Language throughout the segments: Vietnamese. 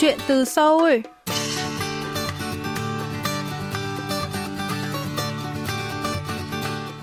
Chuyện từ Seoul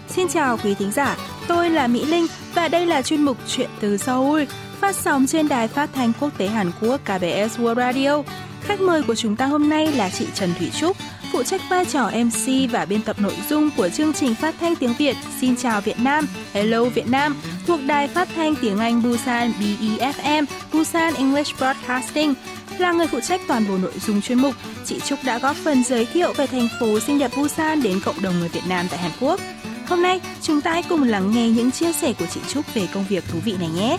Xin chào quý thính giả, tôi là Mỹ Linh và đây là chuyên mục Chuyện từ Seoul phát sóng trên đài phát thanh quốc tế Hàn Quốc KBS World Radio. Khách mời của chúng ta hôm nay là chị Trần Thủy Trúc, phụ trách vai trò MC và biên tập nội dung của chương trình phát thanh tiếng Việt Xin chào Việt Nam, Hello Việt Nam thuộc đài phát thanh tiếng Anh Busan BEFM, Busan English Broadcasting. Là người phụ trách toàn bộ nội dung chuyên mục, chị Trúc đã góp phần giới thiệu về thành phố xinh đẹp Busan đến cộng đồng người Việt Nam tại Hàn Quốc. Hôm nay, chúng ta hãy cùng lắng nghe những chia sẻ của chị Trúc về công việc thú vị này nhé.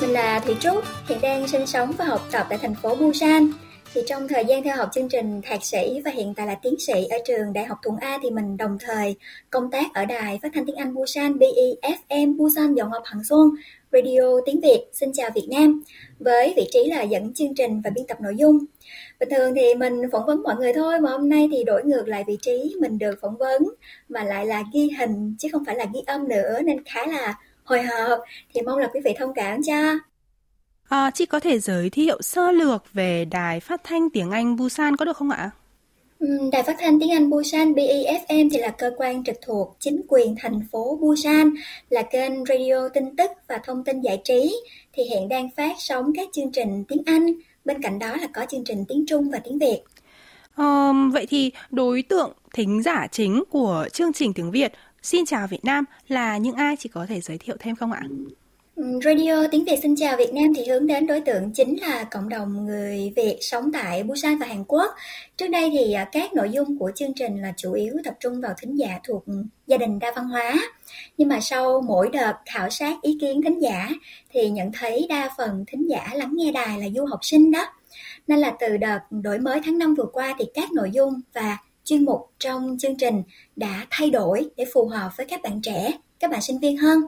Mình là Thị Trúc, hiện đang sinh sống và học tập tại thành phố Busan. Thì trong thời gian theo học chương trình thạc sĩ và hiện tại là tiến sĩ ở trường Đại học Thuận A thì mình đồng thời công tác ở đài phát thanh tiếng Anh Busan BEFM Busan, Giọng học Hằng Xuân, Radio tiếng Việt Xin chào Việt Nam với vị trí là dẫn chương trình và biên tập nội dung. Bình thường thì mình phỏng vấn mọi người thôi, mà hôm nay thì đổi ngược lại vị trí, mình được phỏng vấn mà lại là ghi hình chứ không phải là ghi âm nữa, nên khá là hồi hộp thì mong là quý vị thông cảm cho. À, chị có thể giới thiệu sơ lược về đài phát thanh tiếng Anh Busan có được không ạ? Đài phát thanh tiếng Anh Busan BEFM thì là cơ quan trực thuộc chính quyền thành phố Busan, là kênh radio tin tức và thông tin giải trí, thì hiện đang phát sóng các chương trình tiếng Anh, bên cạnh đó là có chương trình tiếng Trung và tiếng Việt. À, vậy thì đối tượng thính giả chính của chương trình tiếng Việt Xin chào Việt Nam là những ai chỉ có thể giới thiệu thêm không ạ? Ừ, Radio Tiếng Việt Xin chào Việt Nam thì hướng đến đối tượng chính là cộng đồng người Việt sống tại Busan và Hàn Quốc. Trước đây thì à, các nội dung của chương trình là chủ yếu tập trung vào thính giả thuộc gia đình đa văn hóa. Nhưng mà sau mỗi đợt khảo sát ý kiến thính giả thì nhận thấy đa phần thính giả lắng nghe đài là du học sinh đó. Nên là từ đợt đổi mới tháng 5 vừa qua thì các nội dung và chuyên mục trong chương trình đã thay đổi để phù hợp với các bạn trẻ các bạn sinh viên hơn.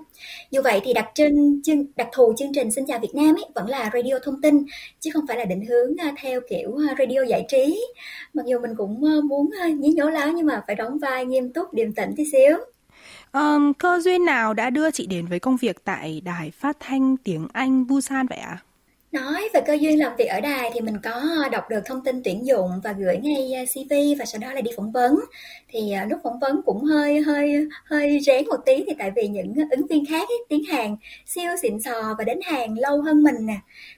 Dù vậy thì đặc trưng chương đặc thù chương trình Xin chào Việt Nam ấy vẫn là radio thông tin chứ không phải là định hướng theo kiểu radio giải trí. Mặc dù mình cũng muốn nhí nhố láo nhưng mà phải đóng vai nghiêm túc điềm tĩnh tí xíu. Um, cơ duyên nào đã đưa chị đến với công việc tại đài phát thanh tiếng Anh Busan vậy ạ? À? Nói về cơ duyên làm việc ở đài thì mình có ờ, đọc được thông tin tuyển dụng và gửi ngay ờ, CV và sau đó là đi phỏng vấn. Thì à, lúc phỏng vấn cũng hơi hơi hơi rén một tí thì tại vì những ứng viên khác ấy, tiếng Hàn siêu xịn sò và đến Hàn lâu hơn mình nè.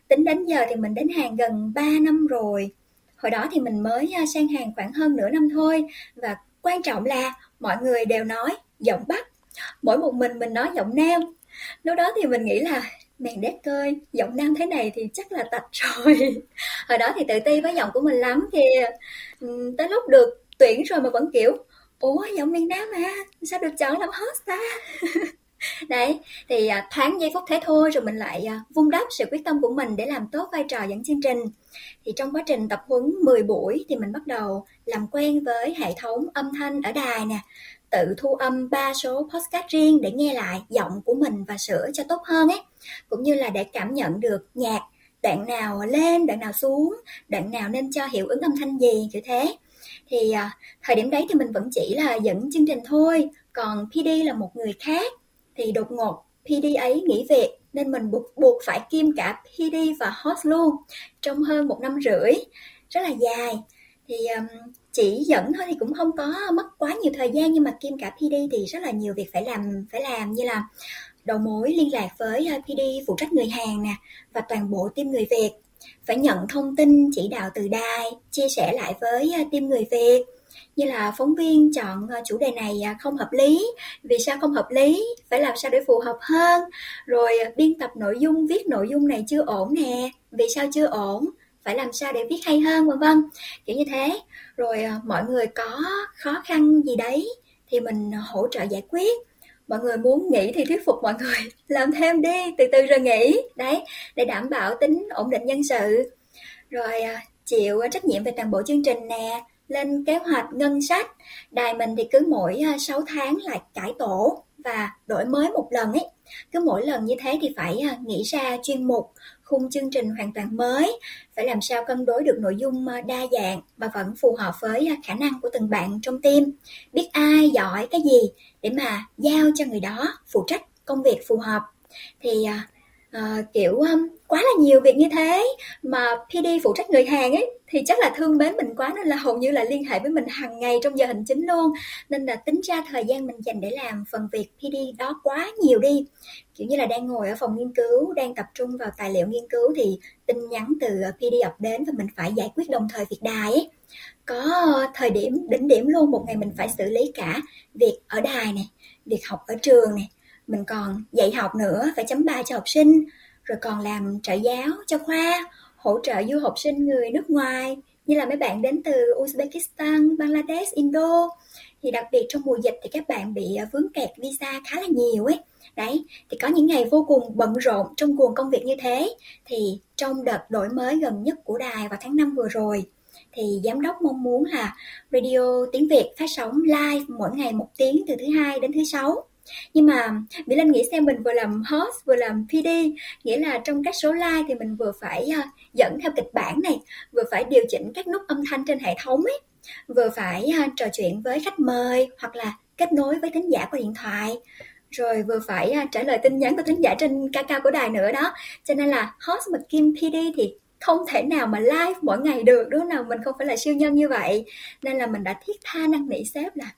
Tính đến giờ thì mình đến Hàn gần 3 năm rồi. Hồi đó thì mình mới sang Hàn khoảng hơn nửa năm thôi và quan trọng là mọi người đều nói giọng Bắc. Mỗi một mình mình nói giọng Nam. Lúc đó thì mình nghĩ là nàng đét ơi, giọng nam thế này thì chắc là tạch rồi. Hồi đó thì tự ti với giọng của mình lắm thì ừ, tới lúc được tuyển rồi mà vẫn kiểu, ủa, giọng miền nam mà, sao được chọn làm host ta? Đấy, thì à, thoáng giây phút thế thôi rồi mình lại à, vun vung đắp sự quyết tâm của mình để làm tốt vai trò dẫn chương trình. Thì trong quá trình tập huấn 10 buổi thì mình bắt đầu làm quen với hệ thống âm thanh ở đài nè tự thu âm ba số podcast riêng để nghe lại giọng của mình và sửa cho tốt hơn ấy. Cũng như là để cảm nhận được nhạc đoạn nào lên đoạn nào xuống đoạn nào nên cho hiệu ứng âm thanh gì kiểu thế. Thì à, thời điểm đấy thì mình vẫn chỉ là dẫn chương trình thôi còn PD là một người khác. Thì đột ngột PD ấy nghỉ việc nên mình buộc, buộc phải kiêm cả PD và host luôn trong hơn một năm rưỡi. Rất là dài. Thì um, chỉ dẫn thôi thì cũng không có mất quá nhiều thời gian, nhưng mà kiêm cả PD thì rất là nhiều việc phải làm phải làm như là đầu mối liên lạc với ờ, PD phụ trách người Hàn nè, và toàn bộ team người Việt. Phải nhận thông tin, chỉ đạo từ đài, chia sẻ lại với ờ, team người Việt. Như là phóng viên chọn ờ, chủ đề này không hợp lý. Vì sao không hợp lý? Phải làm sao để phù hợp hơn? Rồi biên tập nội dung, viết nội dung này chưa ổn nè. Vì sao chưa ổn? Phải làm sao để viết hay hơn, vân vân. Kiểu như thế. Rồi ờ, mọi người có khó khăn gì đấy thì mình hỗ trợ giải quyết. Mọi người muốn nghỉ thì thuyết phục mọi người làm thêm đi, từ từ rồi nghỉ. Đấy, để đảm bảo tính ổn định nhân sự. Rồi ờ, chịu trách nhiệm về toàn bộ chương trình nè, lên kế hoạch ngân sách. Đài mình thì cứ mỗi ờ, 6 tháng lại cải tổ và đổi mới một lần ấy cứ mỗi lần như thế thì phải à, nghĩ ra chuyên mục khung chương trình hoàn toàn mới, phải làm sao cân đối được nội dung à, đa dạng và vẫn phù hợp với à, khả năng của từng bạn trong team, biết ai giỏi cái gì để mà giao cho người đó phụ trách công việc phù hợp. Thì à, kiểu um, quá là nhiều việc như thế mà PD phụ trách người hàng ấy thì chắc là thương mến mình quá nên là hầu như là liên hệ với mình hàng ngày trong giờ hành chính luôn. Nên là tính ra thời gian mình dành để làm phần việc PD đó quá nhiều đi. Kiểu như là đang ngồi ở phòng nghiên cứu đang tập trung vào tài liệu nghiên cứu thì tin nhắn từ ờ, PD ập đến và mình phải giải quyết đồng thời việc đài ấy. Có ờ, thời điểm đỉnh điểm luôn một ngày mình phải xử lý cả việc ở đài này việc học ở trường này mình còn dạy học nữa phải chấm bài cho học sinh rồi còn làm trợ giáo cho khoa hỗ trợ du học sinh người nước ngoài như là mấy bạn đến từ Uzbekistan, Bangladesh, Indo. Thì đặc biệt trong mùa dịch thì các bạn bị ờ, vướng kẹt visa khá là nhiều ấy. Đấy thì có những ngày vô cùng bận rộn trong cuồng công việc như thế. Thì trong đợt đổi mới gần nhất của đài vào tháng 5 vừa rồi thì giám đốc mong muốn là radio tiếng Việt phát sóng live mỗi ngày một tiếng từ thứ hai đến thứ sáu nhưng mà Mỹ Linh nghĩ xem mình vừa làm host, vừa làm PD nghĩa là trong các số like thì mình vừa phải ờ, dẫn theo kịch bản này, vừa phải điều chỉnh các nút âm thanh trên hệ thống ấy, vừa phải ờ, trò chuyện với khách mời hoặc là kết nối với thính giả qua điện thoại, rồi vừa phải ờ, trả lời tin nhắn của thính giả trên ca cao của đài nữa đó. Cho nên là host mà kim PD thì không thể nào mà live mỗi ngày được đúng không nào mình không phải là siêu nhân như vậy. Nên là mình đã thiết tha năn nỉ sếp là,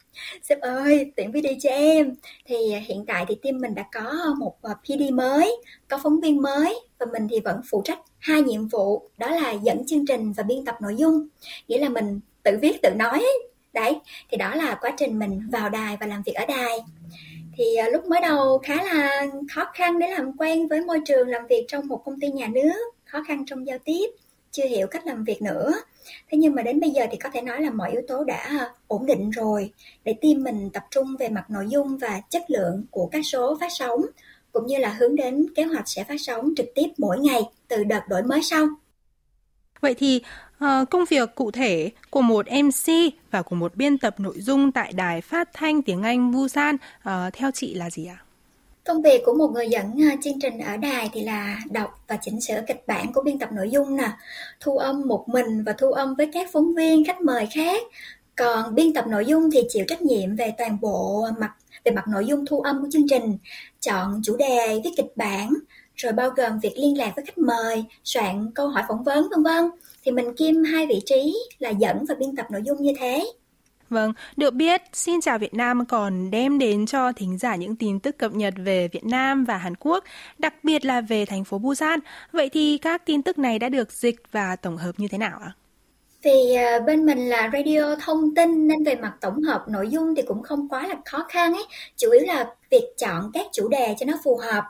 sếp ơi, tuyển PD cho em. Thì à, hiện tại thì team mình đã có một à, PD mới, có phóng viên mới và mình thì vẫn phụ trách hai nhiệm vụ, đó là dẫn chương trình và biên tập nội dung. Nghĩa là mình tự viết, tự nói đấy, thì đó là quá trình mình vào đài và làm việc ở đài. Thì à, lúc mới đầu khá là khó khăn để làm quen với môi trường làm việc trong một công ty nhà nước khó khăn trong giao tiếp chưa hiểu cách làm việc nữa thế nhưng mà đến bây giờ thì có thể nói là mọi yếu tố đã ổn định rồi để team mình tập trung về mặt nội dung và chất lượng của các số phát sóng cũng như là hướng đến kế hoạch sẽ phát sóng trực tiếp mỗi ngày từ đợt đổi mới sau vậy thì uh, công việc cụ thể của một MC và của một biên tập nội dung tại đài phát thanh tiếng Anh Busan uh, theo chị là gì ạ? À? Công việc của một người dẫn à, chương trình ở đài thì là đọc và chỉnh sửa kịch bản của biên tập nội dung nè, thu âm một mình và thu âm với các phóng viên, khách mời khác. Còn biên tập nội dung thì chịu trách nhiệm về toàn bộ mặt về mặt nội dung thu âm của chương trình, chọn chủ đề, viết kịch bản, rồi bao gồm việc liên lạc với khách mời, soạn câu hỏi phỏng vấn vân vân. Thì mình kiêm hai vị trí là dẫn và biên tập nội dung như thế. Vâng, được biết, Xin chào Việt Nam còn đem đến cho thính giả những tin tức cập nhật về Việt Nam và Hàn Quốc, đặc biệt là về thành phố Busan. Vậy thì các tin tức này đã được dịch và tổng hợp như thế nào ạ? Vì à, bên mình là radio thông tin nên về mặt tổng hợp nội dung thì cũng không quá là khó khăn ấy. Chủ yếu là việc chọn các chủ đề cho nó phù hợp.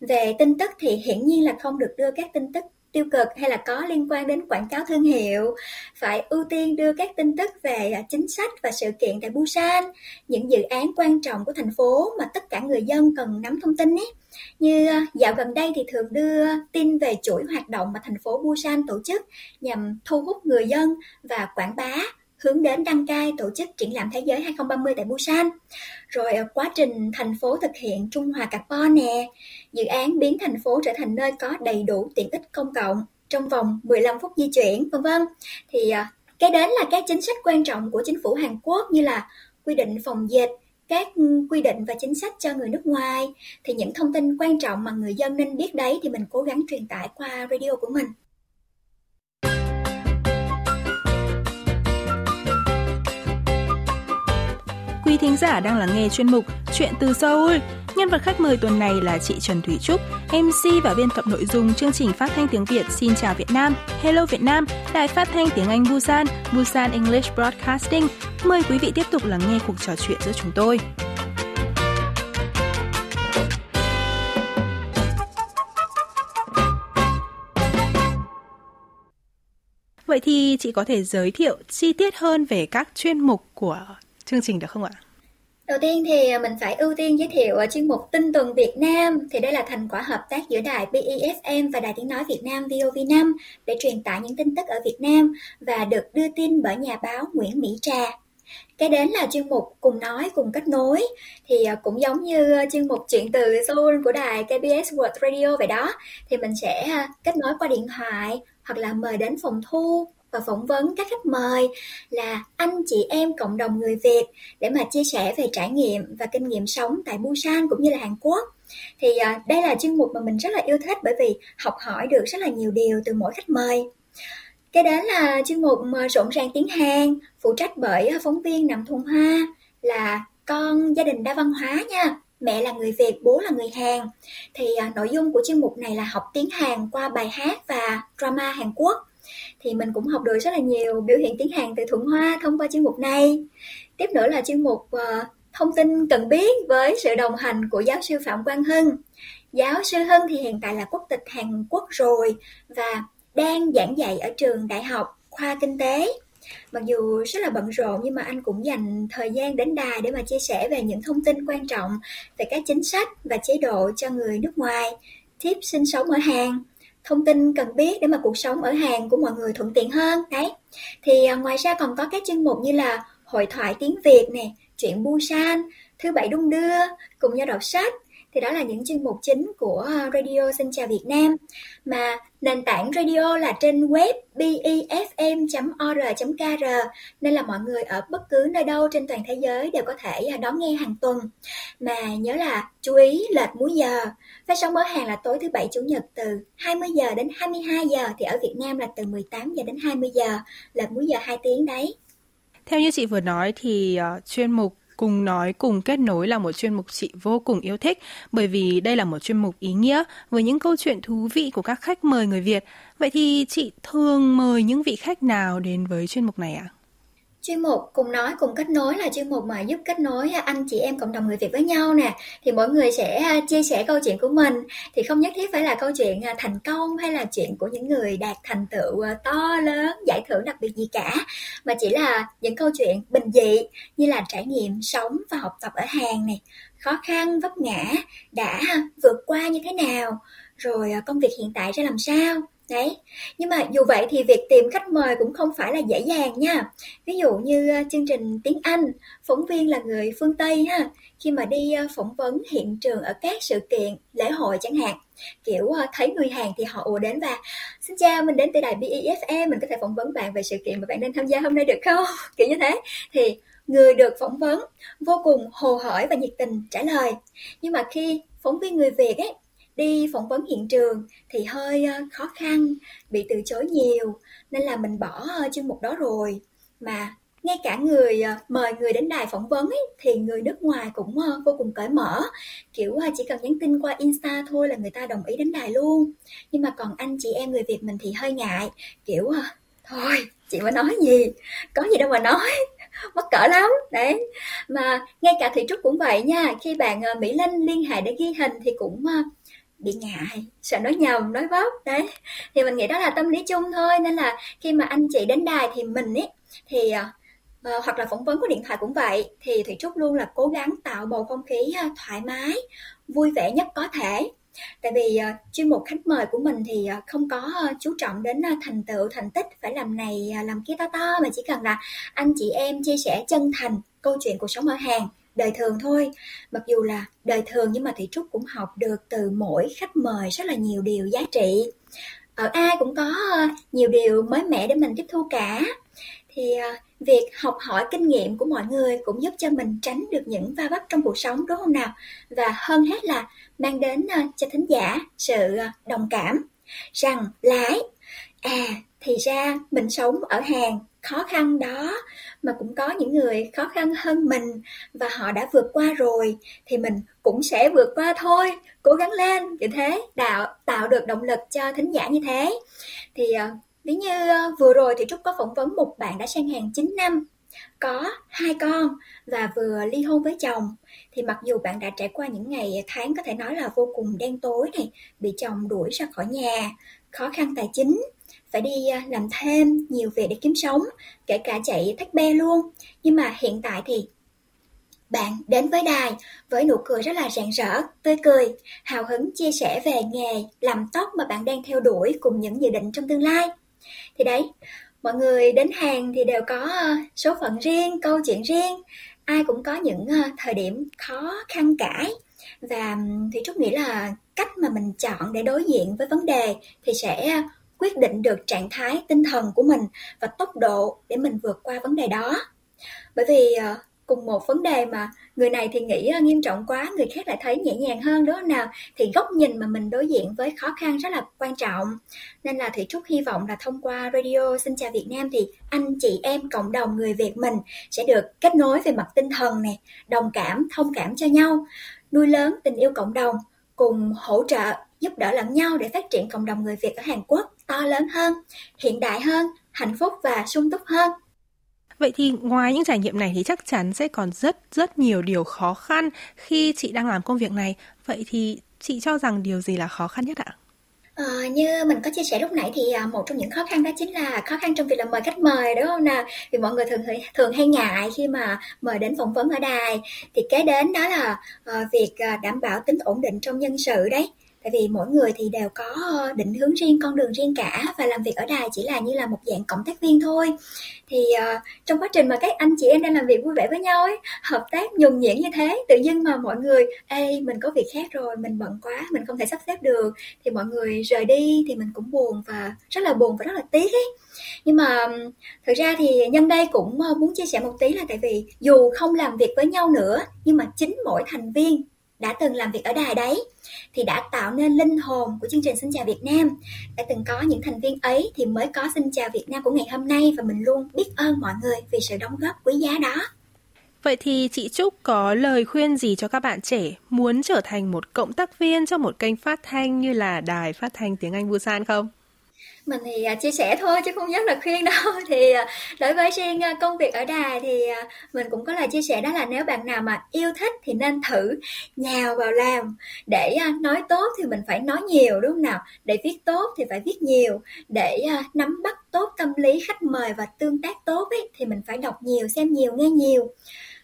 Về tin tức thì hiển nhiên là không được đưa các tin tức tiêu cực hay là có liên quan đến quảng cáo thương hiệu. Phải ưu tiên đưa các tin tức về à, chính sách và sự kiện tại Busan, những dự án quan trọng của thành phố mà tất cả người dân cần nắm thông tin ấy như à, dạo gần đây thì thường đưa tin về chuỗi hoạt động mà thành phố Busan tổ chức nhằm thu hút người dân và quảng bá hướng đến đăng cai tổ chức triển lãm thế giới 2030 tại Busan. Rồi ờ, quá trình thành phố thực hiện Trung Hòa Carbon nè, dự án biến thành phố trở thành nơi có đầy đủ tiện ích công cộng trong vòng 15 phút di chuyển, vân vân. Thì ờ, cái đến là các chính sách quan trọng của chính phủ Hàn Quốc như là quy định phòng dịch, các quy định và chính sách cho người nước ngoài thì những thông tin quan trọng mà người dân nên biết đấy thì mình cố gắng truyền tải qua radio của mình. Quý thính giả đang lắng nghe chuyên mục Chuyện từ Seoul. Nhân vật khách mời tuần này là chị Trần Thủy Trúc, MC và biên tập nội dung chương trình phát thanh tiếng Việt Xin chào Việt Nam, Hello Việt Nam, đài phát thanh tiếng Anh Busan, Busan English Broadcasting. Mời quý vị tiếp tục lắng nghe cuộc trò chuyện giữa chúng tôi. Vậy thì chị có thể giới thiệu chi tiết hơn về các chuyên mục của chương trình được không ạ? Đầu tiên thì à, mình phải ưu tiên giới thiệu à, chuyên mục Tin tuần Việt Nam thì đây là thành quả hợp tác giữa đài BEFM và đài tiếng nói Việt Nam VOV5 để truyền tải những tin tức ở Việt Nam và được đưa tin bởi nhà báo Nguyễn Mỹ Trà. Kế đến là chuyên mục cùng nói, cùng kết nối thì à, cũng giống như chuyên mục chuyện từ Seoul của đài KBS World Radio vậy đó, thì mình sẽ kết nối qua điện thoại hoặc là mời đến phòng thu và phỏng vấn các khách mời là anh chị em cộng đồng người Việt để mà chia sẻ về trải nghiệm và kinh nghiệm sống tại Busan cũng như là Hàn Quốc. Thì à, đây là chuyên mục mà mình rất là yêu thích bởi vì học hỏi được rất là nhiều điều từ mỗi khách mời. Cái đến là chuyên mục rộn ràng tiếng Hàn, phụ trách bởi à, phóng viên Nằm Thùng Hoa là con gia đình đa văn hóa nha. Mẹ là người Việt, bố là người Hàn. Thì à, nội dung của chuyên mục này là học tiếng Hàn qua bài hát và drama Hàn Quốc thì mình cũng học được rất là nhiều biểu hiện tiếng Hàn từ Thuận Hoa thông qua chuyên mục này. Tiếp nữa là chuyên mục uh, thông tin cần biết với sự đồng hành của giáo sư Phạm Quang Hưng. Giáo sư Hưng thì hiện tại là quốc tịch Hàn Quốc rồi và đang giảng dạy ở trường đại học khoa kinh tế. Mặc dù rất là bận rộn nhưng mà anh cũng dành thời gian đến đài để mà chia sẻ về những thông tin quan trọng về các chính sách và chế độ cho người nước ngoài, tiếp sinh sống ở Hàn thông tin cần biết để mà cuộc sống ở Hàn của mọi người thuận tiện hơn đấy. Thì à, ngoài ra còn có các chuyên mục như là hội thoại tiếng Việt nè chuyện Busan thứ bảy đung đưa cùng nhau đọc sách thì đó là những chuyên mục chính của à, Radio Xin Chào Việt Nam. Mà nền tảng radio là trên web befm.or.kr nên là mọi người ở bất cứ nơi đâu trên toàn thế giới đều có thể à, đón nghe hàng tuần. Mà nhớ là chú ý lệch múi giờ. Phát sóng ở hàng là tối thứ bảy chủ nhật từ 20 giờ đến 22 giờ thì ở Việt Nam là từ 18 giờ đến 20 giờ. Lệch múi giờ 2 tiếng đấy. Theo như chị vừa nói thì uh, chuyên mục Cùng nói, cùng kết nối là một chuyên mục chị vô cùng yêu thích, bởi vì đây là một chuyên mục ý nghĩa với những câu chuyện thú vị của các khách mời người Việt. Vậy thì chị thường mời những vị khách nào đến với chuyên mục này ạ? À? Chuyên mục cùng nói cùng kết nối là chuyên mục mà giúp kết nối à, anh chị em cộng đồng người Việt với nhau nè. Thì mỗi người sẽ à, chia sẻ câu chuyện của mình. Thì không nhất thiết phải là câu chuyện à, thành công hay là chuyện của những người đạt thành tựu to lớn, giải thưởng đặc biệt gì cả, mà chỉ là những câu chuyện bình dị như là trải nghiệm sống và học tập ở Hàn này, khó khăn vấp ngã đã vượt qua như thế nào, rồi công việc hiện tại ra làm sao? Đấy, nhưng mà dù vậy thì việc tìm khách mời cũng không phải là dễ dàng nha. Ví dụ như ờ, chương trình tiếng Anh, phóng viên là người phương Tây ha, khi mà đi ờ, phỏng vấn hiện trường ở các sự kiện, lễ hội chẳng hạn, kiểu ờ, thấy người Hàn thì họ ùa đến và xin chào mình đến từ đài BEFM, mình có thể phỏng vấn bạn về sự kiện mà bạn đang tham gia hôm nay được không? Kiểu như thế thì người được phỏng vấn vô cùng hồ hởi và nhiệt tình trả lời. Nhưng mà khi phóng viên người Việt ấy đi phỏng vấn hiện trường thì hơi ờ, khó khăn, bị từ chối nhiều nên là mình bỏ ờ, chương mục đó rồi. Mà ngay cả người ờ, mời người đến đài phỏng vấn ấy, thì người nước ngoài cũng vô cùng cởi mở. Kiểu chỉ cần nhắn tin qua insta thôi là người ta đồng ý đến đài luôn. Nhưng mà còn anh chị em người việt mình thì hơi ngại. Kiểu thôi chị mà nói gì? Có gì đâu mà nói. Mắc cỡ lắm. Đấy. Mà ngay cả thị trúc cũng vậy nha khi bạn mỹ linh liên hệ để ghi hình thì cũng bị ngại sợ nói nhầm nói vấp đấy. Thì mình nghĩ đó là tâm lý chung thôi nên là khi mà anh chị đến đài thì mình ấy thì uh, hoặc là phỏng vấn của điện thoại cũng vậy thì thủy trúc luôn là cố gắng tạo bầu không khí uh, thoải mái vui vẻ nhất có thể. Tại vì uh, chuyên mục khách mời của mình thì uh, không có uh, chú trọng đến uh, thành tựu thành tích phải làm này uh, làm kia to to mà chỉ cần là anh chị em chia sẻ chân thành câu chuyện cuộc sống ở hàng đời thường thôi. Mặc dù là đời thường nhưng mà thị trúc cũng học được từ mỗi khách mời rất là nhiều điều giá trị. Ở ai cũng có ờ, nhiều điều mới mẻ để mình tiếp thu cả. Thì ờ, việc học hỏi kinh nghiệm của mọi người cũng giúp cho mình tránh được những va vấp trong cuộc sống, đúng không nào? Và hơn hết là mang đến ờ, cho thính giả sự đồng cảm. Rằng lái à thì ra mình sống ở hàng khó khăn đó, mà cũng có những người khó khăn hơn mình và họ đã vượt qua rồi, thì mình cũng sẽ vượt qua thôi, cố gắng lên như thế tạo tạo được động lực cho thính giả như thế. Thì ờ, ví như ờ, vừa rồi thì trúc có phỏng vấn một bạn đã sang hàng 9 năm, có hai con và vừa ly hôn với chồng. Thì mặc dù bạn đã trải qua những ngày tháng có thể nói là vô cùng đen tối này, bị chồng đuổi ra khỏi nhà, khó khăn tài chính phải đi à, làm thêm nhiều việc để kiếm sống, kể cả chạy thách be luôn. Nhưng mà hiện tại thì bạn đến với đài với nụ cười rất là rạng rỡ, tươi cười, hào hứng chia sẻ về nghề làm tóc mà bạn đang theo đuổi cùng những dự định trong tương lai. Thì đấy, mọi người đến hàng thì đều có à, số phận riêng câu chuyện riêng ai cũng có những à, thời điểm khó khăn cãi và thì trúc nghĩ là cách mà mình chọn để đối diện với vấn đề thì sẽ quyết định được trạng thái tinh thần của mình và tốc độ để mình vượt qua vấn đề đó. Bởi vì ờ, cùng một vấn đề mà người này thì nghĩ ờ, nghiêm trọng quá, người khác lại thấy nhẹ nhàng hơn, đúng không nào? Thì góc nhìn mà mình đối diện với khó khăn rất là quan trọng. Nên là thủy trúc hy vọng là thông qua radio xin chào việt nam thì anh chị em cộng đồng người việt mình sẽ được kết nối về mặt tinh thần này đồng cảm, thông cảm cho nhau, nuôi lớn tình yêu cộng đồng, cùng hỗ trợ, giúp đỡ lẫn nhau để phát triển cộng đồng người việt ở hàn quốc to lớn hơn hiện đại hơn hạnh phúc và sung túc hơn Vậy thì ngoài những trải nghiệm này thì chắc chắn sẽ còn rất rất nhiều điều khó khăn khi chị đang làm công việc này. Vậy thì chị cho rằng điều gì là khó khăn nhất ạ? Ờ, như mình có chia sẻ lúc nãy thì à, một trong những khó khăn đó chính là khó khăn trong việc là mời khách mời đúng không nào? Vì mọi người thường thường hay ngại khi mà mời đến phỏng vấn ở đài thì kế đến đó là uh, việc uh, đảm bảo tính ổn định trong nhân sự đấy tại vì mỗi người thì đều có ờ, định hướng riêng con đường riêng cả và làm việc ở đài chỉ là như là một dạng cộng tác viên thôi. Thì uh, trong quá trình mà các anh chị em đang làm việc vui vẻ với nhau ấy hợp tác nhuần nhuyễn như thế tự dưng mà mọi người ê mình có việc khác rồi mình bận quá mình không thể sắp xếp được thì mọi người rời đi thì mình cũng buồn và rất là buồn và rất là tiếc ấy. Nhưng mà thực ra thì nhân đây cũng ờ, muốn chia sẻ một tí là tại vì dù không làm việc với nhau nữa nhưng mà chính mỗi thành viên đã từng làm việc ở đài đấy, thì đã tạo nên linh hồn của chương trình Xin chào Việt Nam. Đã từng có những thành viên ấy thì mới có Xin chào Việt Nam của ngày hôm nay và mình luôn biết ơn mọi người vì sự đóng góp quý giá đó. Vậy thì chị Trúc có lời khuyên gì cho các bạn trẻ muốn trở thành một cộng tác viên cho một kênh phát thanh như là Đài Phát thanh Tiếng Anh Busan không? Mình thì à, chia sẻ thôi chứ không dám là khuyên đâu. Thì à, đối với riêng à, công việc ở đài thì mình cũng có lời chia sẻ đó là nếu bạn nào mà yêu thích thì nên thử nhào vào làm. Để nói tốt thì mình phải nói nhiều đúng không nào? Để viết tốt thì phải viết nhiều. Để nắm bắt tốt tâm lý khách mời và tương tác tốt ấy, thì mình phải đọc nhiều xem nhiều nghe nhiều.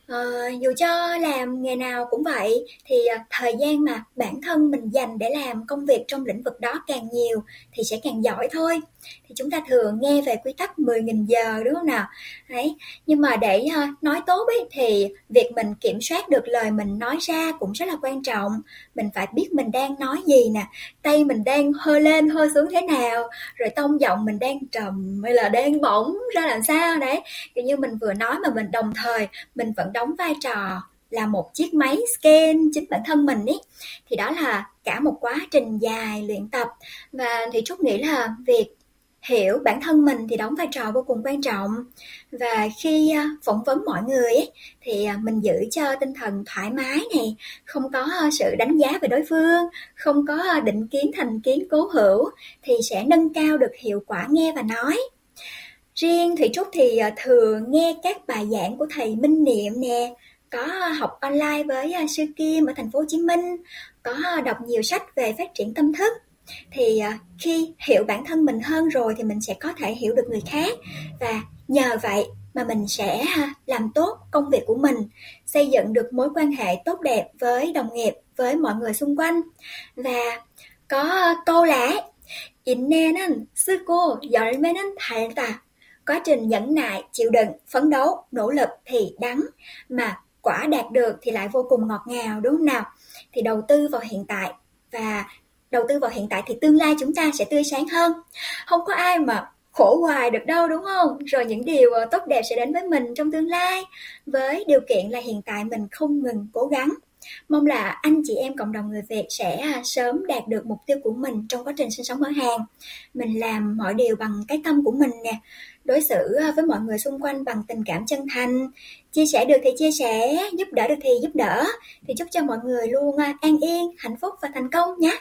Ờ, dù cho làm nghề nào cũng vậy thì à, thời gian mà bản thân mình dành để làm công việc trong lĩnh vực đó càng nhiều thì sẽ càng giỏi thôi thì chúng ta thường nghe về quy tắc 10.000 giờ, đúng không nào? Đấy, nhưng mà để ờ, nói tốt ấy, thì việc mình kiểm soát được lời mình nói ra cũng rất là quan trọng. Mình phải biết mình đang nói gì nè, tay mình đang hơi lên hơi xuống thế nào, rồi tông giọng mình đang trầm hay là đang bổng ra làm sao, đấy. Kiểu như mình vừa nói mà mình đồng thời, mình vẫn đóng vai trò là một chiếc máy scan chính bản thân mình ý. Thì đó là cả một quá trình dài luyện tập. Và thì trúc nghĩ là việc hiểu bản thân mình thì đóng vai trò vô cùng quan trọng. Và khi à, phỏng vấn mọi người ấy, thì à, mình giữ cho tinh thần thoải mái này không có à, sự đánh giá về đối phương không có định kiến thành kiến cố hữu thì sẽ nâng cao được hiệu quả nghe và nói. Riêng thủy trúc thì thường nghe các bài giảng của thầy minh niệm nè có học online với sư kim ở thành phố hồ chí minh có đọc nhiều sách về phát triển tâm thức thì à, khi hiểu bản thân mình hơn rồi thì mình sẽ có thể hiểu được người khác và nhờ vậy mà mình sẽ làm tốt công việc của mình xây dựng được mối quan hệ tốt đẹp với đồng nghiệp với mọi người xung quanh và có câu là 인내는 쓰고 열매는 달다 quá trình nhẫn nại chịu đựng phấn đấu nỗ lực thì đắng mà quả đạt được thì lại vô cùng ngọt ngào đúng không nào thì đầu tư vào hiện tại và đầu tư vào hiện tại thì tương lai chúng ta sẽ tươi sáng hơn. Không có ai mà khổ hoài được đâu, đúng không? Rồi những điều ờ, tốt đẹp sẽ đến với mình trong tương lai. Với điều kiện là hiện tại mình không ngừng cố gắng. Mong là anh chị em cộng đồng người việt sẽ à, sớm đạt được mục tiêu của mình trong quá trình sinh sống ở hàn. Mình làm mọi điều bằng cái tâm của mình nè, đối xử à, với mọi người xung quanh bằng tình cảm chân thành. Chia sẻ được thì chia sẻ, giúp đỡ được thì giúp đỡ. Thì chúc cho mọi người luôn à, an yên, hạnh phúc và thành công nhé!